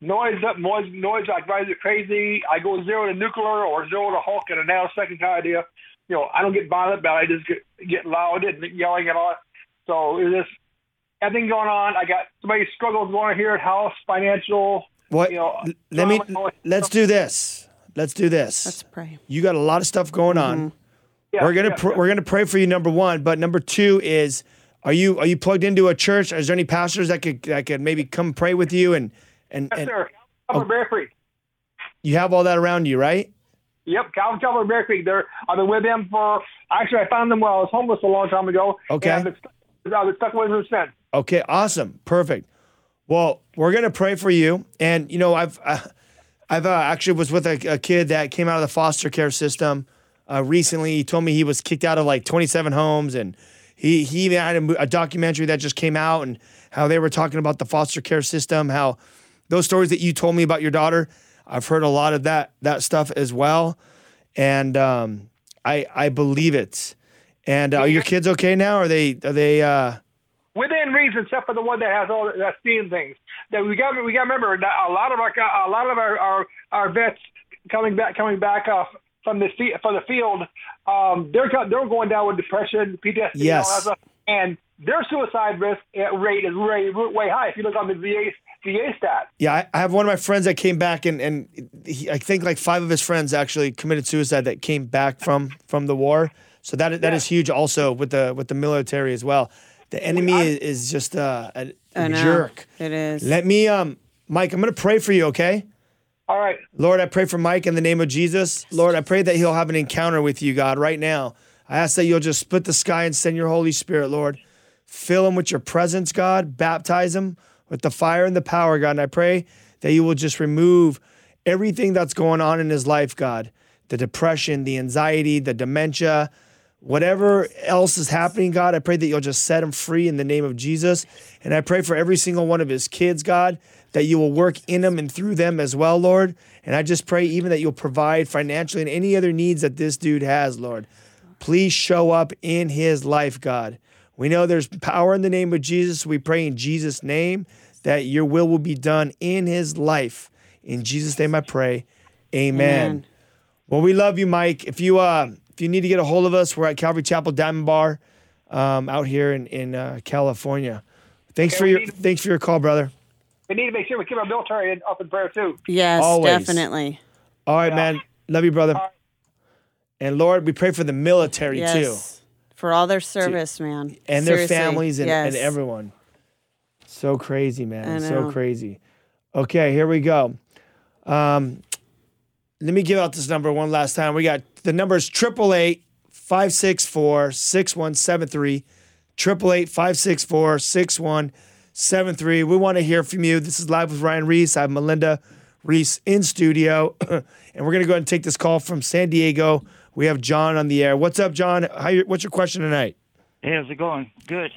noise up noise noise like drives me crazy. I go zero to nuclear or zero to Hulk in a nanosecond kind of idea. You know, I don't get violent, but I just get get loud and yelling and all. that. So it's just everything going on. I got somebody many struggles going on here at house, financial. What? You know, let me. Let's do this. Let's do this. Let's pray. you got a lot of stuff going on. Yeah, we're gonna yeah, pr- yeah. we're gonna pray for you. Number one, but number two is, are you are you plugged into a church? Is there any pastors that could that could maybe come pray with you and and, Yes, and sir. Calvary Bear Creek. you have all that around you, right? Yep, Calvin Calvary Bear Creek. They're I've been with them for actually I found them while I was homeless a long time ago. Okay. And I've been, stuck- I've been stuck with them since. Okay, awesome, perfect. Well, we're gonna pray for you, and you know, I've uh, I've uh, actually was with a, a kid that came out of the foster care system uh, recently. He told me he was kicked out of like 27 homes, and he he even had a, a documentary that just came out, and how they were talking about the foster care system, how those stories that you told me about your daughter, I've heard a lot of that that stuff as well, and um, I I believe it. And uh, are your kids okay now? Are they are they? Uh, within reason, except for the one that has all that seeing things. That we got we got to remember that a lot of our a lot of our our, our vets coming back coming back uh, from the fe- from the field, um, they're they're going down with depression, PTSD, and all Yes. that stuff, and their suicide risk uh, rate is way way high. If you look on the VA VA stat. Yeah, I, I have one of my friends that came back, and and he, I think like five of his friends actually committed suicide that came back from from the war. So that that is huge. Also with the with the military as well. The enemy is, is just uh, a, I a know. jerk. It is. Let me, um, Mike. I'm gonna pray for you. Okay. All right, Lord, I pray for Mike in the name of Jesus. Lord, I pray that he'll have an encounter with you, God, right now. I ask that you'll just split the sky and send your Holy Spirit, Lord. Fill him with your presence, God. Baptize him with the fire and the power, God. And I pray that you will just remove everything that's going on in his life, God. The depression, the anxiety, the dementia, whatever else is happening, God, I pray that you'll just set him free in the name of Jesus. And I pray for every single one of his kids, God, that you will work in them and through them as well, Lord. And I just pray even that you'll provide financially and any other needs that this dude has, Lord. Please show up in his life, God. We know there's power in the name of Jesus. We pray in Jesus' name that your will will be done in his life. In Jesus' name I pray. Amen. Amen. Well, we love you, Mike. If you uh if you need to get a hold of us, we're at Calvary Chapel Diamond Bar, um, out here in in uh, California. Thanks for your thanks for your call, brother. We need to make sure we keep our military in- up in prayer too. yes, Always. definitely. All right, man. Love you, brother. And Lord, we pray for the military too, For all their service, man. and their families and, and everyone. So crazy, man. So crazy. Okay, here we go. Um, let me give out this number one last time. We got the number is 888 564 6173. 888 564 6173. We want to hear from you. This is Live with Ryan Ries. I have Melinda Ries in studio. and we're going to go ahead and take this call from San Diego. We have John on the air. What's up, John? How you, what's your question tonight? Hey, how's it going? Good.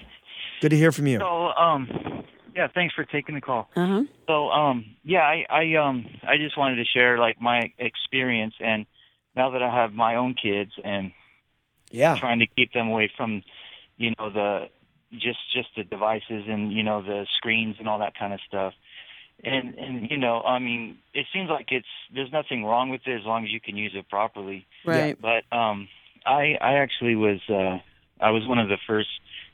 Good to hear from you. So, um, yeah, thanks for taking the call. Uh-huh. So, um, yeah, I, I, um, I just wanted to share like my experience, and now that I have my own kids and Yeah. trying to keep them away from, you know, the just just the devices and you know the screens and all that kind of stuff. And and you know, I mean, it seems like it's there's nothing wrong with it as long as you can use it properly. Right. But um, I I actually was uh, I was one of the first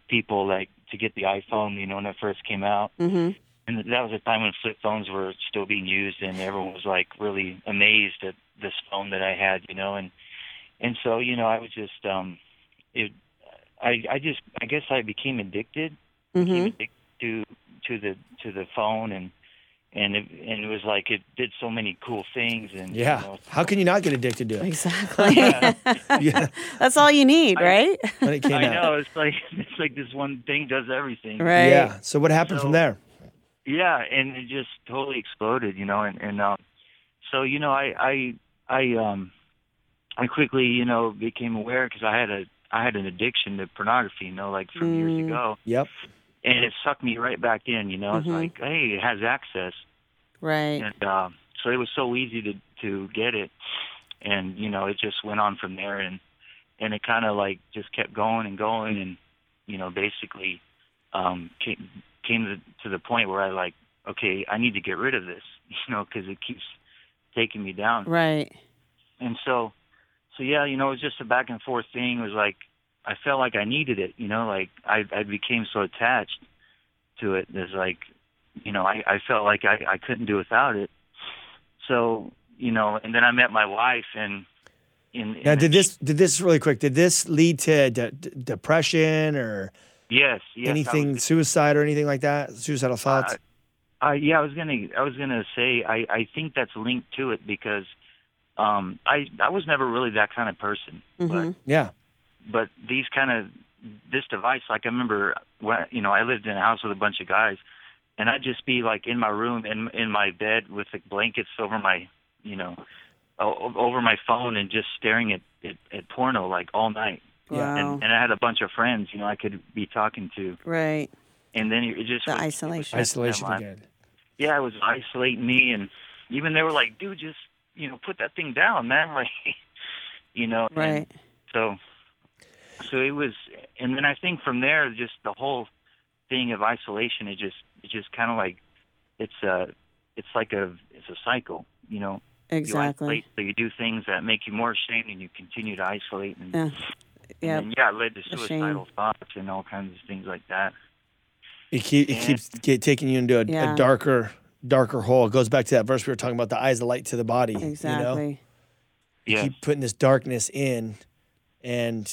people like to get the iPhone. You know, when it first came out, Mm-hmm. and that was a time when flip phones were still being used, and everyone was like really amazed at this phone that I had. You know, and and so you know, I was just um, it. I I just I guess I became addicted Mm-hmm. addicted to to the to the phone and and it, and it was like it did so many cool things and Yeah. you know, How can you not get addicted to it? Exactly. Yeah. That's all you need, right? When it came I out. know it's like it's like this one thing does everything. Right. Yeah. So what happened from there? Yeah, and it just totally exploded, you know, and and um, so you know, I I I um, I quickly you know became aware because I had a I had an addiction to pornography, you know, like from years Mm. ago, Yep. and it sucked me right back in, you know. It's Mhm. like, hey, it has access, Right. and uh, so it was so easy to to get it, and you know, it just went on from there, and and it kind of like just kept going and going, and you know, basically um, came came to, to the point where I like, okay, I need to get rid of this, you know, because it keeps taking me down. Right. And so, so yeah, you know, it was just a back and forth thing. It was like I felt like I needed it, you know, like I I became so attached to it. There's like, you know, I I felt like I I couldn't do without it. So you know, and then I met my wife, and in, Now, did this did this really quick? Did this lead to de- de- depression or yes, yes anything, was- suicide or anything like that? Suicidal thoughts. I yeah, I was gonna I was gonna say I I think that's linked to it because um I I was never really that kind of person, Mhm. yeah. but these kind of this device like I remember when you know I lived in a house with a bunch of guys and I'd just be like in my room in in my bed with the blankets over my you know o- over my phone and just staring at at, at porno like all night Wow. and and I had a bunch of friends you know I could be talking to right. and then it just The was- it was isolation. Isolation again. yeah, it was isolating me, and even they were like, "Dude, just you know, put that thing down, man." Like, you know, and Right. so, so it was, and then I think from there, just the whole thing of isolation, it just, it just kind of like, it's a, it's like a, it's a cycle, you know. You Exactly. isolate, so you do things that make you more ashamed, and you continue to isolate, and, Yeah. Yep. and then, yeah, it led to suicidal shame. thoughts and all kinds of things like that. It, keep, it Yeah. keeps get, taking you into a, Yeah. a darker, darker hole. It goes back to that verse we were talking about: the eyes, of light to the body. You know, Exactly. you Yeah, keep putting this darkness in, and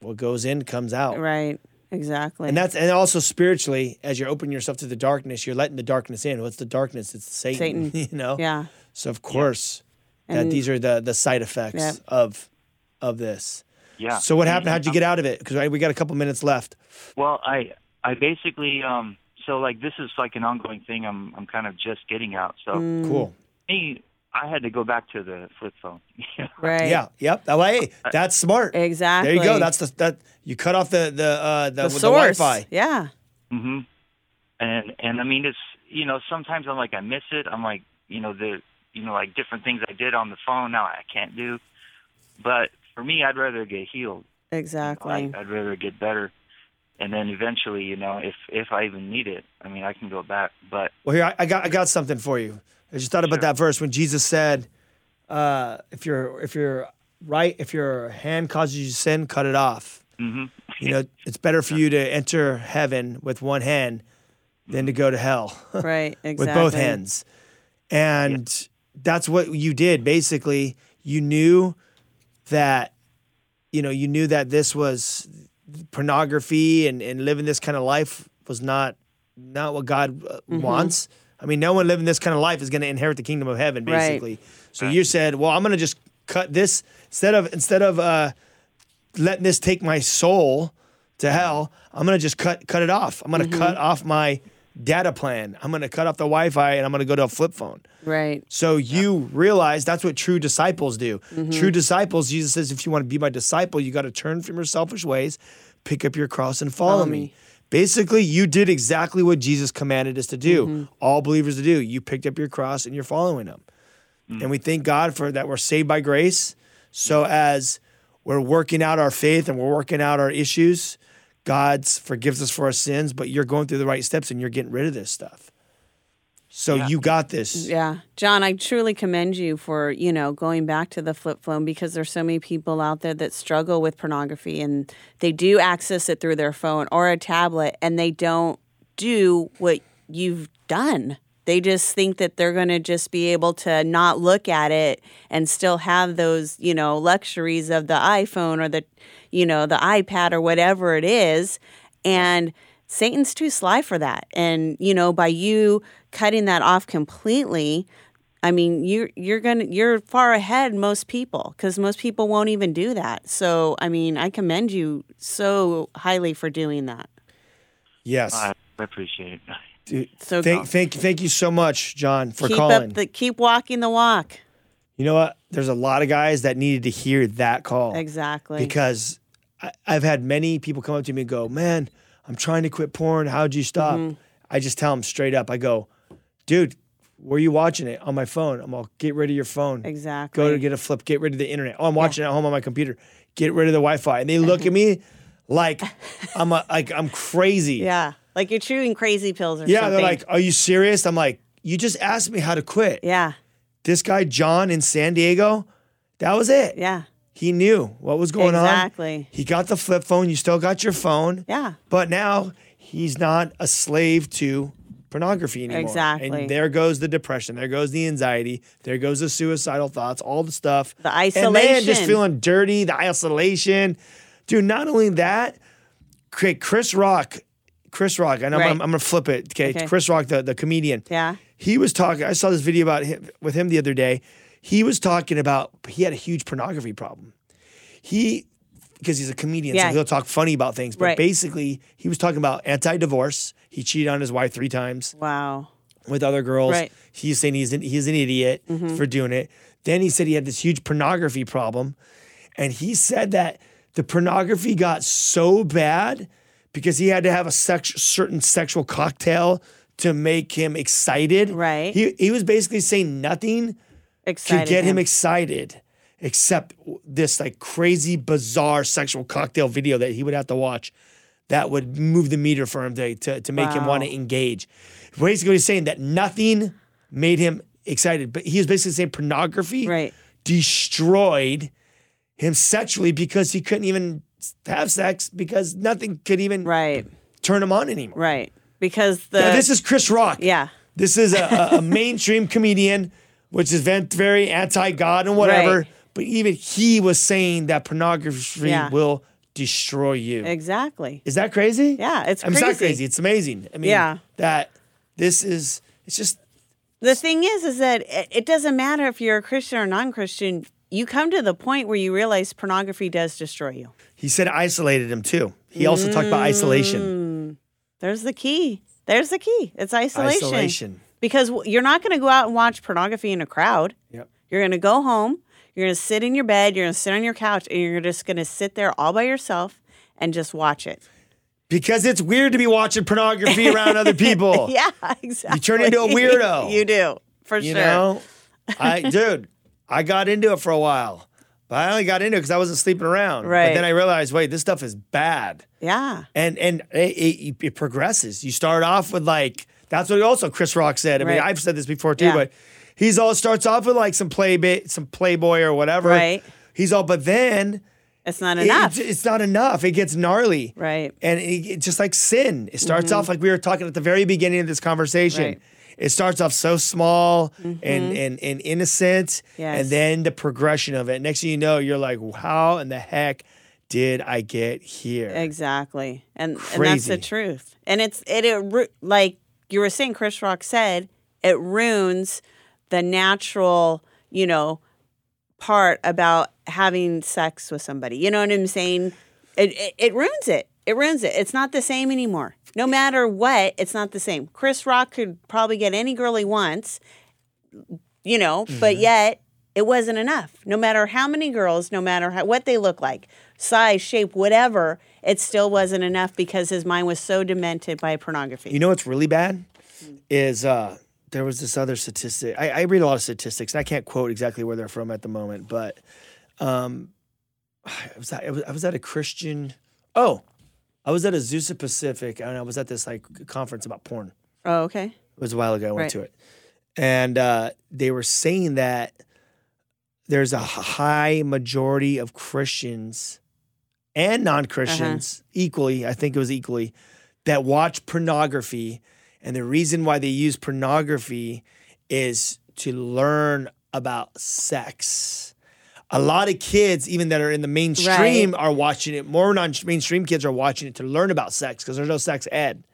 what goes in comes out. Right. Exactly. And that's and also spiritually, as you're opening yourself to the darkness, you're letting the darkness in. What's the darkness? It's Satan. Satan. you know. yeah. So of course, that And- these are the the side effects Yep. of of this. yeah. So what happened? How'd you get out of it? Because we got a couple minutes left. Well, I I basically um so like this is like an ongoing thing. I'm I'm kind of just getting out. So Mm, Cool. me, I had to go back to the flip phone. Right. Yeah. Yep. That way, that's smart. Exactly. There you go. That's the that you cut off the the uh, the, the with the source. Wi-Fi. Yeah. hmm And and I mean it's you know sometimes I'm like I miss it. I'm like you know the you know like different things I did on the phone now I can't do. But for me, I'd rather get healed. You know, Exactly. I, I'd rather get better. And then eventually, you know, if if I even need it, I mean, I can go back. But Well, here I, I got I got something for you. I just thought about Sure. that verse when Jesus said, uh, "If your if your right if your hand causes you to sin, cut it off." hmm You know, it's better for you to enter heaven with one hand than to go to hell Right. Exactly. with both hands. And that's what you did. Basically, you knew that, you know, you knew that this was pornography and, and living this kind of life was not not what God uh, Mm-hmm. wants. I mean, no one living this kind of life is going to inherit the kingdom of heaven, Right. basically. So you said, well, I'm going to just cut this instead of instead of uh, letting this take my soul to hell. I'm going to just cut cut it off. I'm going to Mm-hmm. cut off my data plan. I'm going to cut off the Wi-Fi and I'm going to go to a flip phone. Right. So you realize that's what true disciples do. Mm-hmm. True disciples, Jesus says, if you want to be my disciple, you got to turn from your selfish ways, pick up your cross, and follow, Follow me. me. Basically, you did exactly what Jesus commanded us to do, Mm-hmm. all believers to do. You picked up your cross and you're following him. And we thank God for that we're saved by grace. So as we're working out our faith and we're working out our issues, God forgives us for our sins, but you're going through the right steps and you're getting rid of this stuff. So you got this. Yeah. John, I truly commend you for, you know, going back to the flip phone because there's so many people out there that struggle with pornography and they do access it through their phone or a tablet and they don't do what you've done. They just think that they're going to just be able to not look at it and still have those, you know, luxuries of the iPhone or the, you know, the iPad or whatever it is. And Satan's too sly for that. And, you know, by you cutting that off completely, I mean, you're you're gonna you're far ahead most people because most people won't even do that. So, I mean, I commend you so highly for doing that. Yes. I appreciate it. Dude, So thank, thank, thank you so much, John, for keep calling. up the keep walking the walk. you know what? There's a lot of guys that needed to hear that call Exactly. because I, I've had many people come up to me and go, "Man, I'm trying to quit porn. How'd you stop?" Mm-hmm. I just tell them straight up. I go, "Dude, were you watching it on my phone? I'm all get rid of your phone. exactly. Go to get a flip. Get rid of the internet. Oh, I'm watching it at home on my computer. Get rid of the Wi-Fi." And they look at me like I'm a, like I'm crazy. Yeah. Like you're chewing crazy pills or Yeah, something. they're like, "Are you serious?" I'm like, "You just asked me how to quit." yeah. This guy John in San Diego, that was it. Yeah. He knew what was going on. Exactly. He got the flip phone. You still got your phone. Yeah. But now he's not a slave to pornography anymore. Exactly. And there goes the depression. There goes the anxiety. There goes the suicidal thoughts, all the stuff. The isolation. And then just feeling dirty, the isolation. Dude, not only that, Chris Rock, Chris Rock, I'm, Right. I'm, I'm going to flip it. Okay. Okay. Chris Rock, the, the comedian. Yeah. He was talking, I saw this video about him with him the other day. He was talking about, he had a huge pornography problem. He, because he's a comedian, Yeah. so he'll talk funny about things. But Right. basically, he was talking about anti divorce. He cheated on his wife three times Wow. with other girls. Right. Mm-hmm. He's saying he's an, he's an idiot for doing it. Then he said he had this huge pornography problem. And he said that the pornography got so bad because he had to have a sex, certain sexual cocktail to make him excited. Right. He, he was basically saying nothing Excited. could get him excited except this like crazy bizarre sexual cocktail video that he would have to watch that would move the meter for him to, to, to make him want to engage. Basically, he's saying that nothing made him excited, but he was basically saying pornography Right. destroyed him sexually because he couldn't even have sex because nothing could even Right. turn him on anymore. Right. Because the Now, this is Chris Rock. yeah. This is a, a mainstream comedian, which is very anti God and whatever. Right. But even he was saying that pornography Yeah. will destroy you. Exactly. Is that crazy? Yeah, it's I mean, it's not crazy. crazy. It's amazing. I mean, Yeah. that this is, it's just, The thing is, is that it, doesn't matter if you're a Christian or non-Christian. You come to the point where you realize pornography does destroy you. he said isolated him too. He also talked about Mm. isolation. There's the key. There's the key. It's isolation. Isolation. Because you're not going to go out and watch pornography in a crowd. Yep. You're going to go home. You're going to sit in your bed. You're going to sit on your couch, and you're just going to sit there all by yourself and just watch it. Because it's weird to be watching pornography around other people. Yeah, exactly. You turn into a weirdo. you do for You sure. know, I dude, I got into it for a while, but I only got into it because I wasn't sleeping around. Right. But then I realized, wait, this stuff is bad, Yeah. and and it, it, it progresses. You start off with like that's what also Chris Rock said. I mean, I've said this before too, Yeah. but he's all starts off with like some play some Playboy or whatever. Right. He's all, but then It's not it- enough. it's not enough. It gets gnarly. Right. And it, it's just like sin. It starts mm-hmm. off like we were talking at the very beginning of this conversation. Right. It starts off so small mm-hmm. and, and, and innocent. Yes. And then the progression of it. Next thing you know, you're like, how in the heck did I get here? Exactly. And and that's the truth. And it's it, it like you were saying Chris Rock said, it ruins the natural, you know, part about having sex with somebody. You know what I'm saying? It, it it ruins it. It ruins it. It's not the same anymore. No matter what, it's not the same. Chris Rock could probably get any girl he wants, you know, Mm-hmm. but yet it wasn't enough. No matter how many girls, no matter how, what they look like, size, shape, whatever, it still wasn't enough because his mind was so demented by pornography. You know what's really bad is uh, there was this other statistic. I, I read a lot of statistics, and I can't quote exactly where they're from at the moment, but um, I was at, I was, I was at a Christian. Oh, I was at Azusa Pacific, and I was at this like conference about porn. oh, okay. It was a while ago. I went Right. to it, and uh, they were saying that there's a high majority of Christians and uh-huh. non-Christians equally. I think it was equally that watch pornography, and the reason why they use pornography is to learn about sex. A lot of kids, even that are in the mainstream, are watching it. More non-mainstream kids are watching it to learn about sex because there's no sex ed.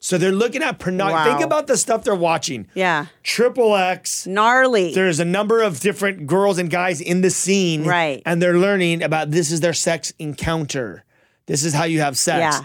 So they're looking at pornography. Wow. Think about the stuff they're watching. Yeah. Triple X. Gnarly. There's a number of different girls and guys in the scene. Right. And they're learning about this is their sex encounter. This is how you have sex. Yeah.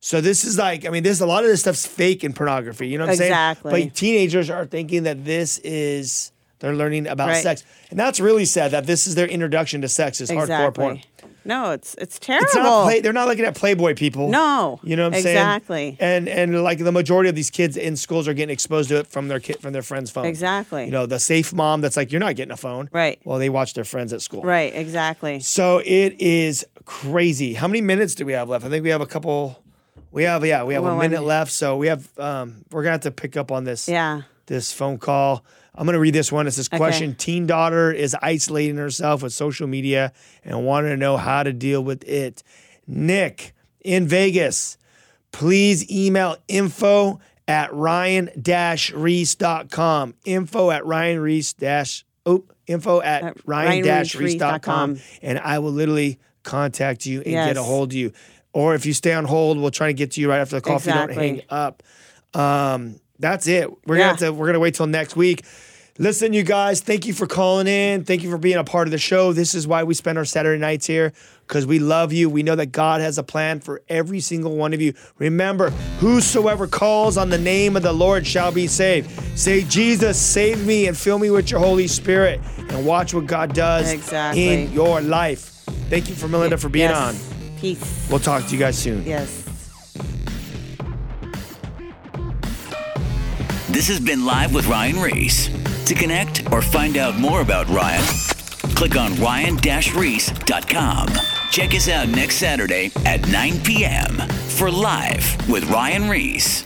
So this is like, I mean, this a lot of this stuff's fake in pornography. You know what I'm saying? Exactly. saying? But teenagers are thinking that this is they're learning about Right. sex. And that's really sad that this is their introduction to sex is hardcore porn. Exactly. No, it's it's terrible. It's not play, they're not looking at Playboy people. No, You know what I'm saying? exactly. And and like the majority of these kids in schools are getting exposed to it from their kid from their friends' phone. Exactly. You know, the safe mom that's like, You're not getting a phone. Right. Well, they watch their friends at school. Right, exactly. So it is crazy. How many minutes do we have left? I think we have a couple we have yeah, we have Well, a minute left. So we have um we're gonna have to pick up on this Yeah. this phone call. I'm going to read this one. It says, Okay. question, teen daughter is isolating herself with social media and wanted to know how to deal with it. Nick in Vegas, please email info at ryan-ries.com. Info at ryan-ries dash, oh, info at At ryan-ries.com. And I will literally contact you and get a hold of you. Or if you stay on hold, we'll try to get to you right after the call if you don't hang up. Um, that's it. We're Yeah. gonna have to we're gonna wait till next week. Listen, you guys, thank you for calling in. Thank you for being a part of the show. This is why we spend our Saturday nights here because we love you. We know that God has a plan for every single one of you. Remember, whosoever calls on the name of the Lord shall be saved. Say, Jesus, save me and fill me with your Holy Spirit and watch what God does Exactly. in your life. Thank you for Melinda for being Yes. on. Peace. We'll talk to you guys soon. Yes. This has been Live with Ryan Ries. To connect or find out more about Ryan, click on ryan-ries.com. Check us out next Saturday at 9 p.m. for Live with Ryan Ries.